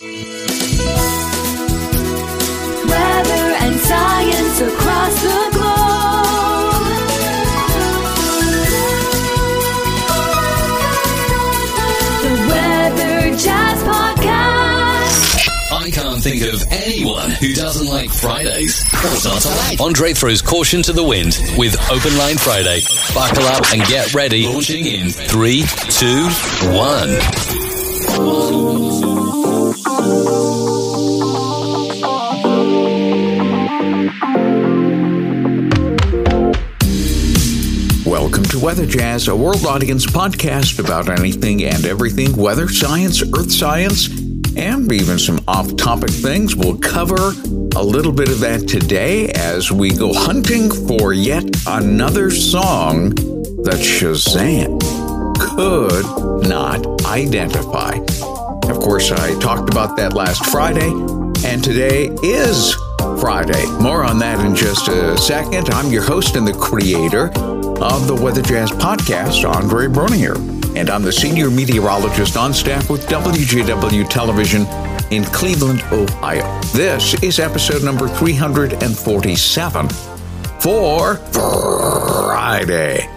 Weather and science across the globe. The Weather Jazz Podcast. I can't think of anyone who doesn't like Fridays. Andre throws caution to the wind with Open Line Friday. Buckle up and get ready. Launching in three, two, one. Welcome to Weather Jazz, a world audience podcast about anything and everything weather science, earth science, and even some off topic things. We'll cover a little bit of that today as we go hunting for yet another song that Shazam could not identify. Of course, I talked about that last Friday, and today is Friday. More on that in just a second. I'm your host and the creator of the Weather Jazz podcast, Andre Bernier, and I'm the senior meteorologist on staff with WJW Television in Cleveland, Ohio. This is episode number 347 for Friday,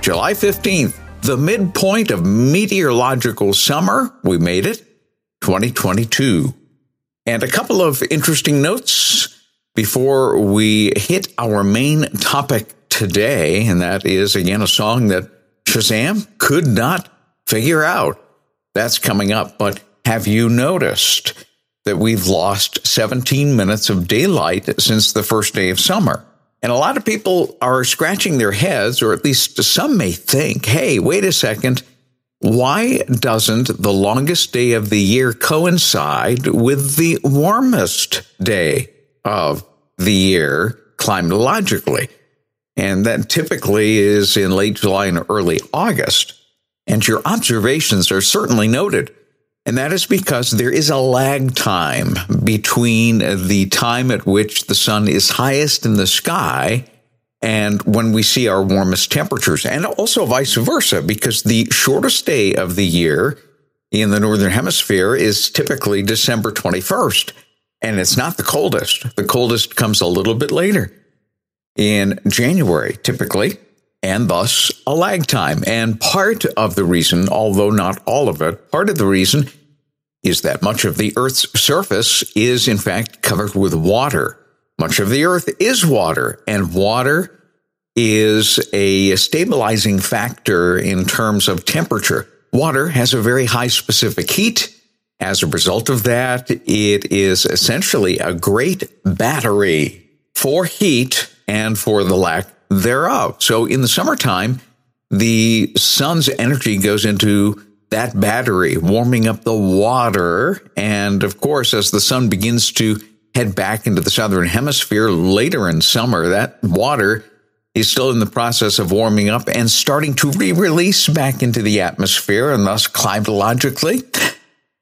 July 15th, the midpoint of meteorological summer. We made it, 2022. And a couple of interesting notes before we hit our main topic today, and that is again a song that Shazam could not figure out. That's coming up. But have you noticed that we've lost 17 minutes of daylight since the first day of summer? And a lot of people are scratching their heads, or at least some may think, hey, wait a second. Why doesn't the longest day of the year coincide with the warmest day of the year climatologically? And that typically is in late July and early August. And your observations are certainly noted. And that is because there is a lag time between the time at which the sun is highest in the sky and when we see our warmest temperatures, and also vice versa, because the shortest day of the year in the Northern Hemisphere is typically December 21st. And it's not the coldest. The coldest comes a little bit later in January, typically, and thus a lag time. And part of the reason, although not all of it, part of the reason is that much of the Earth's surface is in fact covered with water. Much of the Earth is water, and water is a stabilizing factor in terms of temperature. Water has a very high specific heat. As a result of that, it is essentially a great battery for heat and for the lack thereof. So in the summertime, the sun's energy goes into that battery, warming up the water. And of course, as the sun begins to head back into the southern hemisphere later in summer, that water is still in the process of warming up and starting to re-release back into the atmosphere and thus climatologically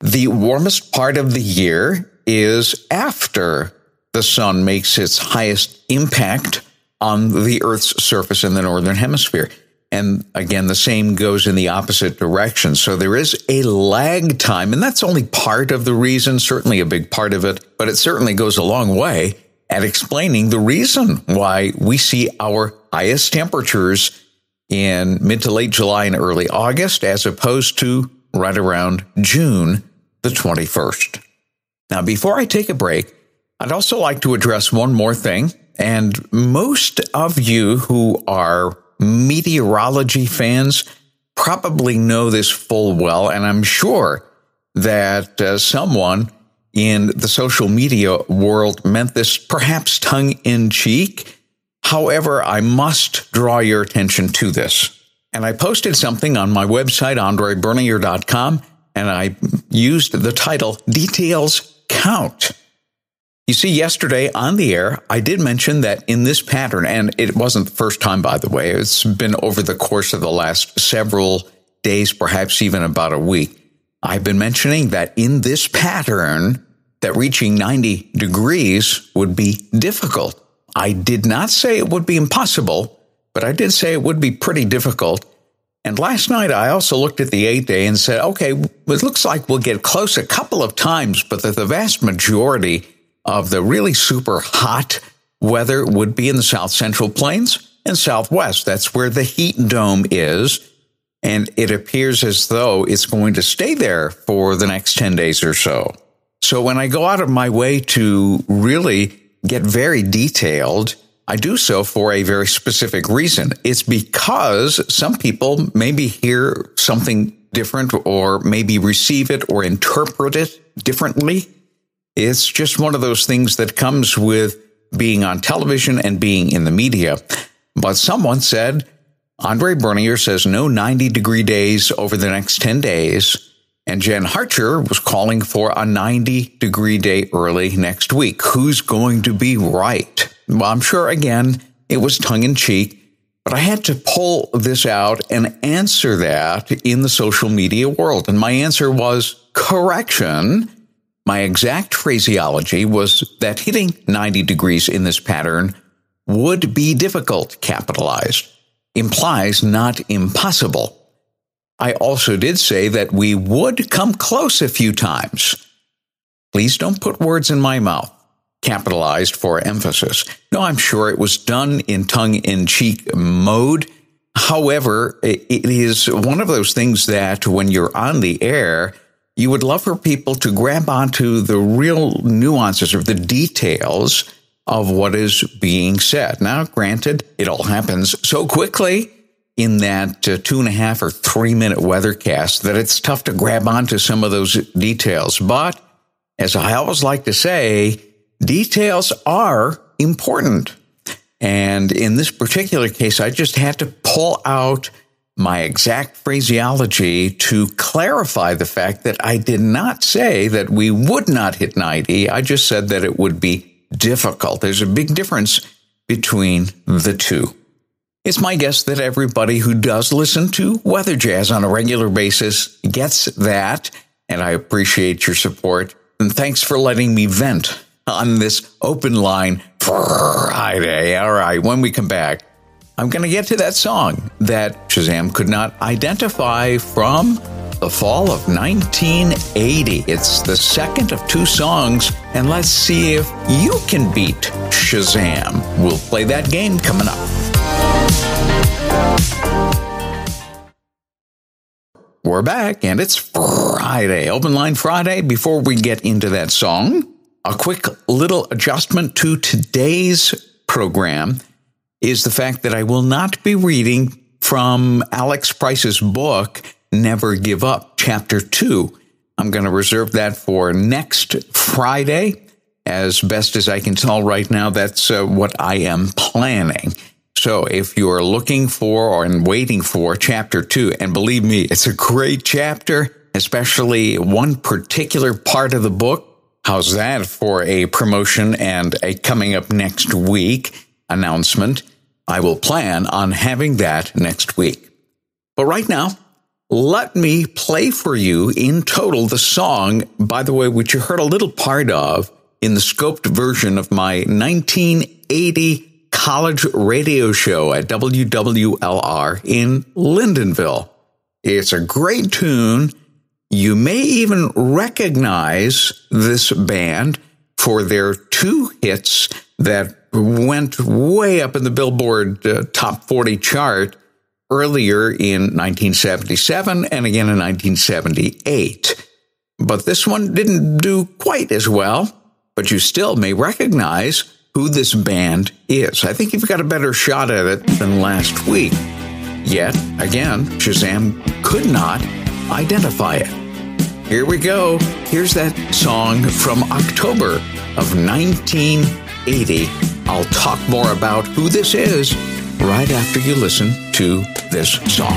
the warmest part of the year is after the sun makes its highest impact on the earth's surface in the northern hemisphere and again, the same goes in the opposite direction. So there is a lag time, and that's only part of the reason, certainly a big part of it, but it certainly goes a long way at explaining the reason why we see our highest temperatures in mid to late July and early August, as opposed to right around June the 21st. Now, before I take a break, I'd also like to address one more thing. And most of you who are meteorology fans probably know this full well, and I'm sure that uh, someone in the social media world meant this perhaps tongue in cheek. However, I must draw your attention to this. And I posted something on my website, andrebernier.com, and I used the title Details Count. You see, yesterday on the air, I did mention that in this pattern, and it wasn't the first time, by the way, it's been over the course of the last several days, perhaps even about a week. I've been mentioning that in this pattern, that reaching 90 degrees would be difficult. I did not say it would be impossible, but I did say it would be pretty difficult. And last night I also looked at the eight day and said, okay, it looks like we'll get close a couple of times, but that the vast majority of the really super hot weather would be in the south central plains and southwest. That's where the heat dome is. And it appears as though it's going to stay there for the next 10 days or so. So when I go out of my way to really get very detailed, I do so for a very specific reason. It's because some people maybe hear something different or maybe receive it or interpret it differently. It's just one of those things that comes with being on television and being in the media. But someone said, Andre Bernier says no 90 degree days over the next 10 days. And Jen Harcher was calling for a 90 degree day early next week. Who's going to be right? I'm sure again, it was tongue in cheek, but I had to pull this out and answer that in the social media world. And my answer was correction. My exact phraseology was that hitting 90 degrees in this pattern would be difficult, capitalized, implies not impossible. I also did say that we would come close a few times. Please don't put words in my mouth, capitalized for emphasis. No, I'm sure it was done in tongue in cheek mode. However, it is one of those things that when you're on the air, you would love for people to grab onto the real nuances or the details of what is being said. Now, granted, it all happens so quickly in that uh, two and a half or three minute weathercast that it's tough to grab onto some of those details. But as I always like to say, details are important. And in this particular case, I just had to pull out my exact phraseology to clarify the fact that I did not say that we would not hit 90. I just said that it would be difficult. There's a big difference between the two. It's my guess that everybody who does listen to Weather Jazz on a regular basis gets that, and I appreciate your support. And thanks for letting me vent on this open line Friday. All right, when we come back, I'm going to get to that song that Shazam could not identify from the fall of 1980. It's the second of two songs, and let's see if you can beat Shazam. We'll play that game coming up. We're back, and it's Friday, Open Line Friday. Before we get into that song, a quick little adjustment to today's program is the fact that I will not be reading from Alex Price's book Never Give Up, Chapter 2. I'm going to reserve that for next Friday. As best as I can tell right now, that's uh, what I am planning. So if you're looking for or waiting for chapter two, and believe me, it's a great chapter, especially one particular part of the book. How's that for a promotion and a coming up next week announcement? I will plan on having that next week. But right now, let me play for you in total the song, by the way, which you heard a little part of in the scoped version of my 1980 college radio show at WWLR in Lyndonville. It's a great tune. You may even recognize this band for their two hits that went way up in the Billboard uh, Top 40 chart earlier in 1977 and again in 1978. But this one didn't do quite as well, but you still may recognize who this band is. I think you've got a better shot at it than last week. Yet, again, Shazam could not identify it. Here we go. Here's that song from October of 1980. I'll talk more about who this is right after you listen to this song.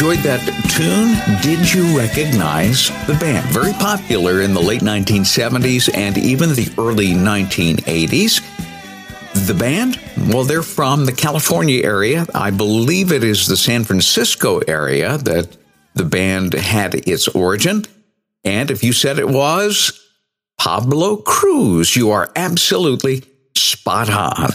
Enjoyed that tune. Did you recognize the band? Very popular in the late 1970s and even the early 1980s. The band, well, they're from the California area. I believe it is the San Francisco area that the band had its origin. And if you said it was Pablo Cruise, you are absolutely spot on.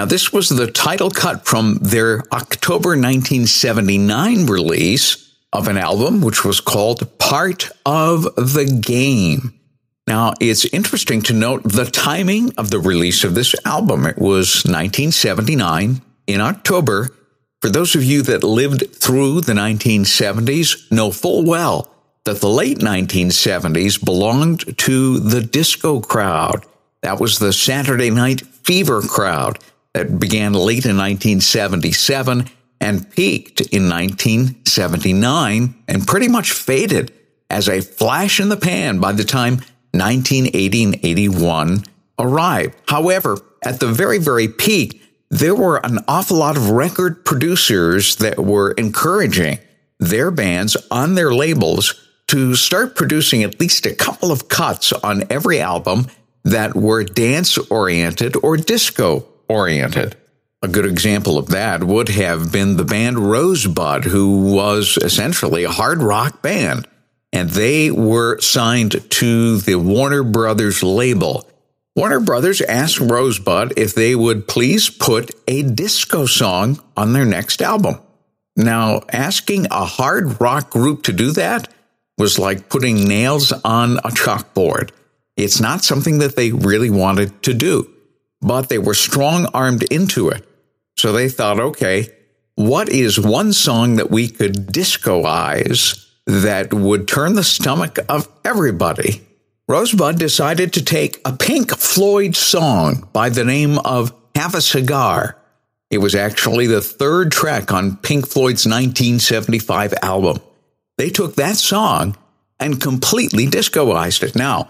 Now, this was the title cut from their October 1979 release of an album which was called Part of the Game. Now, it's interesting to note the timing of the release of this album. It was 1979 in October. For those of you that lived through the 1970s, know full well that the late 1970s belonged to the disco crowd. That was the Saturday Night Fever crowd that began late in 1977 and peaked in 1979 and pretty much faded as a flash in the pan by the time 1980 and 81 arrived. However, at the very, very peak, there were an awful lot of record producers that were encouraging their bands on their labels to start producing at least a couple of cuts on every album that were dance oriented or disco oriented. A good example of that would have been the band Rosebud, who was essentially a hard rock band. And they were signed to the Warner Brothers label. Warner Brothers asked Rosebud if they would please put a disco song on their next album. Now, asking a hard rock group to do that was like putting nails on a chalkboard. It's not something that they really wanted to do but they were strong armed into it. So they thought, okay, what is one song that we could discoize that would turn the stomach of everybody? Rosebud decided to take a Pink Floyd song by the name of Have a Cigar. It was actually the third track on Pink Floyd's 1975 album. They took that song and completely discoized it. Now,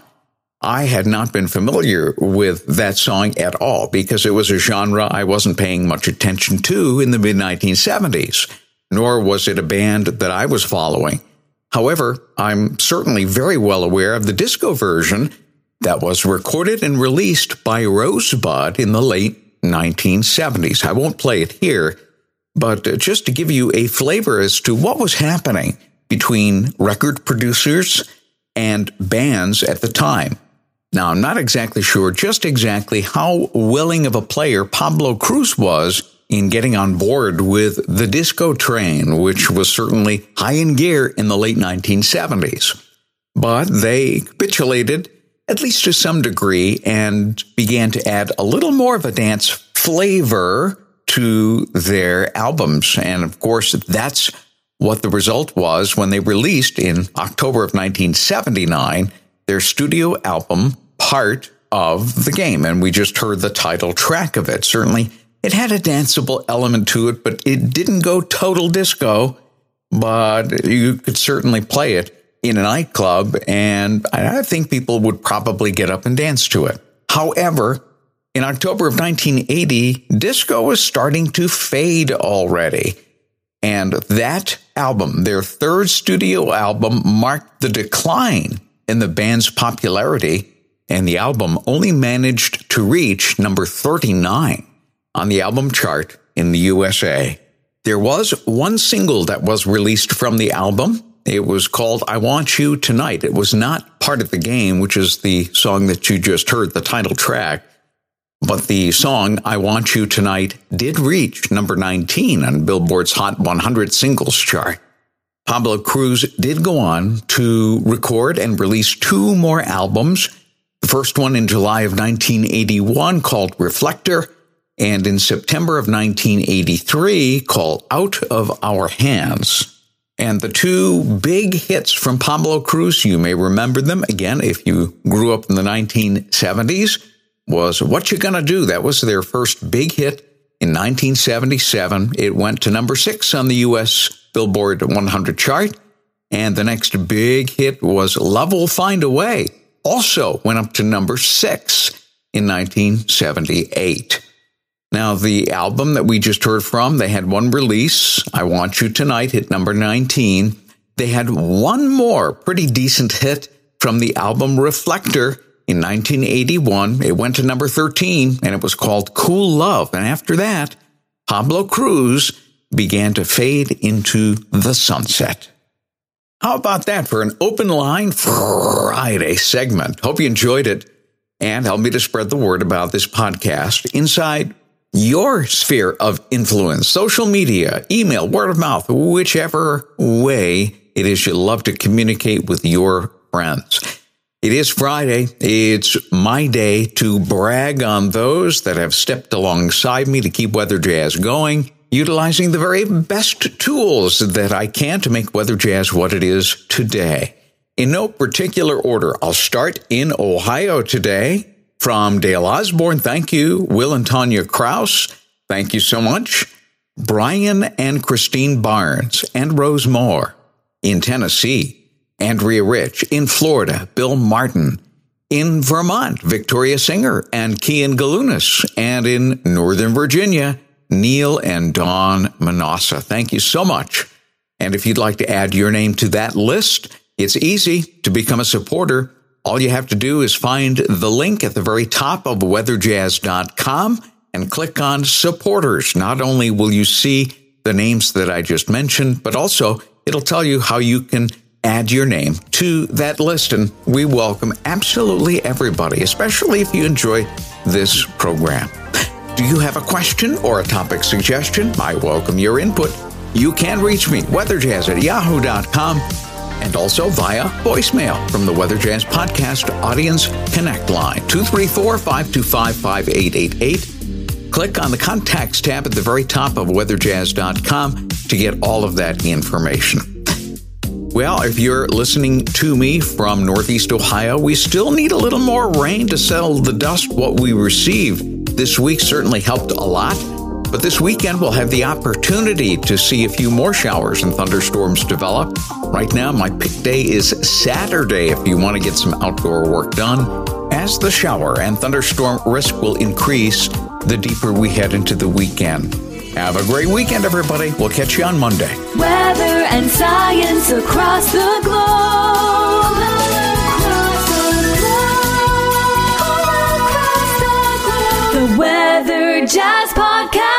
I had not been familiar with that song at all because it was a genre I wasn't paying much attention to in the mid 1970s, nor was it a band that I was following. However, I'm certainly very well aware of the disco version that was recorded and released by Rosebud in the late 1970s. I won't play it here, but just to give you a flavor as to what was happening between record producers and bands at the time. Now, I'm not exactly sure just exactly how willing of a player Pablo Cruise was in getting on board with the disco train, which was certainly high in gear in the late 1970s. But they capitulated, at least to some degree, and began to add a little more of a dance flavor to their albums. And of course, that's what the result was when they released in October of 1979 their studio album, part of the game. And we just heard the title track of it. Certainly, it had a danceable element to it, but it didn't go total disco. But you could certainly play it in a nightclub, and I think people would probably get up and dance to it. However, in October of 1980, disco was starting to fade already. And that album, their third studio album, marked the decline in the band's popularity, and the album only managed to reach number 39 on the album chart in the USA. There was one single that was released from the album. It was called I Want You Tonight. It was not part of the game, which is the song that you just heard, the title track. But the song I Want You Tonight did reach number 19 on Billboard's Hot 100 singles chart. Pablo Cruise did go on to record and release two more albums. The first one in July of 1981 called Reflector, and in September of 1983 called Out of Our Hands. And the two big hits from Pablo Cruise, you may remember them again if you grew up in the 1970s, was What You Gonna Do? That was their first big hit in 1977. It went to number six on the US Billboard 100 chart. And the next big hit was Love Will Find a Way. Also went up to number six in 1978. Now, the album that we just heard from, they had one release, I Want You Tonight, hit number 19. They had one more pretty decent hit from the album Reflector in 1981. It went to number 13 and it was called Cool Love. And after that, Pablo Cruise began to fade into the sunset. How about that for an open line Friday segment? Hope you enjoyed it and help me to spread the word about this podcast inside your sphere of influence, social media, email, word of mouth, whichever way it is you love to communicate with your friends. It is Friday. It's my day to brag on those that have stepped alongside me to keep Weather Jazz going, utilizing the very best tools that I can to make Weather Jazz what it is today. In no particular order, I'll start in Ohio today. From Dale Osborne, thank you. Will and Tanya Kraus, thank you so much. Brian and Christine Barnes and Rose Moore. In Tennessee, Andrea Rich. In Florida, Bill Martin. In Vermont, Victoria Singer and Kian Galunas. And in Northern Virginia, Neil and Don Manassa. Thank you so much. And if you'd like to add your name to that list, it's easy to become a supporter all you have to do is find the link at the very top of weatherjazz.com and click on supporters. Not only will you see the names that I just mentioned, but also it'll tell you how you can add your name to that list. And we welcome absolutely everybody, especially if you enjoy this program. Do you have a question or a topic suggestion? I welcome your input. You can reach me, weatherjazz at yahoo.com and also via voicemail from the Weather Jazz Podcast Audience Connect line 234 525 5888. Click on the Contacts tab at the very top of weatherjazz.com to get all of that information. Well, if you're listening to me from Northeast Ohio, we still need a little more rain to settle the dust. What we received this week certainly helped a lot. But this weekend, we'll have the opportunity to see a few more showers and thunderstorms develop. Right now, my pick day is Saturday if you want to get some outdoor work done, as the shower and thunderstorm risk will increase the deeper we head into the weekend. Have a great weekend, everybody. We'll catch you on Monday. Weather and science across the globe. Jazz Podcast.